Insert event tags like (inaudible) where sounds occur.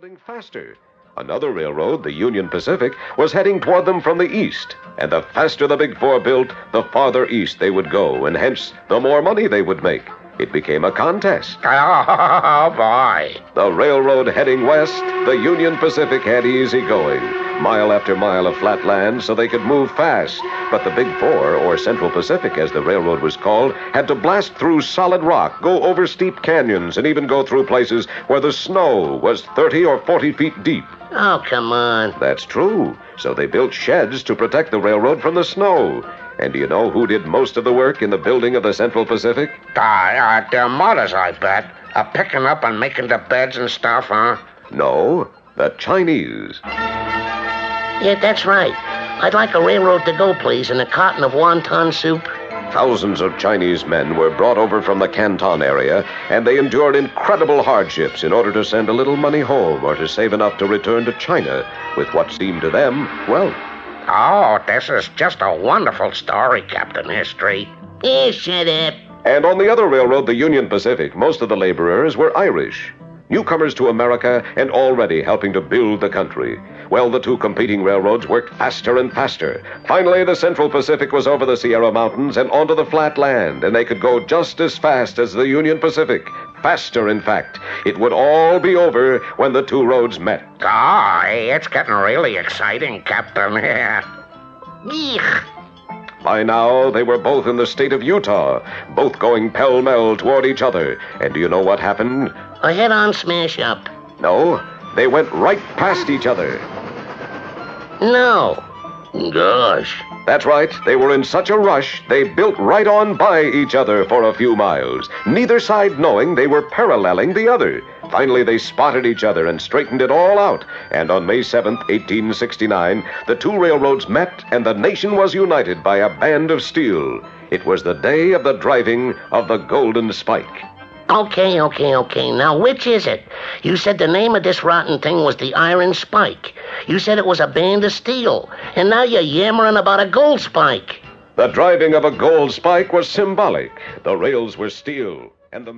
building faster. Another railroad, the Union Pacific, was heading toward them from the east. And the faster the Big Four built, the farther east they would go, and hence the more money they would make. It became a contest. (laughs) Oh, boy. The railroad heading west, the Union Pacific had easy going. Mile after mile of flat land so they could move fast. But the Big Four, or Central Pacific as the railroad was called, had to blast through solid rock, go over steep canyons, and even go through places where the snow was 30 or 40 feet deep. Oh, come on. That's true. So they built sheds to protect the railroad from the snow. And do you know who did most of the work in the building of the Central Pacific? Uh, uh, their mothers, I bet. Uh, picking up and making the beds and stuff, huh? No, the Chinese. Yeah, that's right. I'd like a railroad to go, please, and a carton of wonton soup. Thousands of Chinese men were brought over from the Canton area, and they endured incredible hardships in order to send a little money home or to save enough to return to China with what seemed to them wealth. Oh, this is just a wonderful story, Captain History. Shut up. And on the other railroad, the Union Pacific, most of the laborers were Irish. Newcomers to America and already helping to build the country. Well, the two competing railroads worked faster and faster. Finally, the Central Pacific was over the Sierra Mountains and onto the flat land, and they could go just as fast as the Union Pacific. Faster, in fact. It would all be over when the two roads met. Oh, it's getting really exciting, Captain. (laughs) Eek. By now, they were both in the state of Utah, both going pell mell toward each other. And do you know what happened? A head on smash up. No, they went right past each other. No. Gosh. That's right, they were in such a rush, they built right on by each other for a few miles, neither side knowing they were paralleling the other. Finally, they spotted each other and straightened it all out. And on May 7th, 1869, the two railroads met and the nation was united by a band of steel. It was the day of the driving of the Golden Spike. Okay, okay, okay. Now, which is it? You said the name of this rotten thing was the Iron Spike. You said it was a band of steel. And now you're yammering about a gold spike. The driving of a gold spike was symbolic. The rails were steel, and the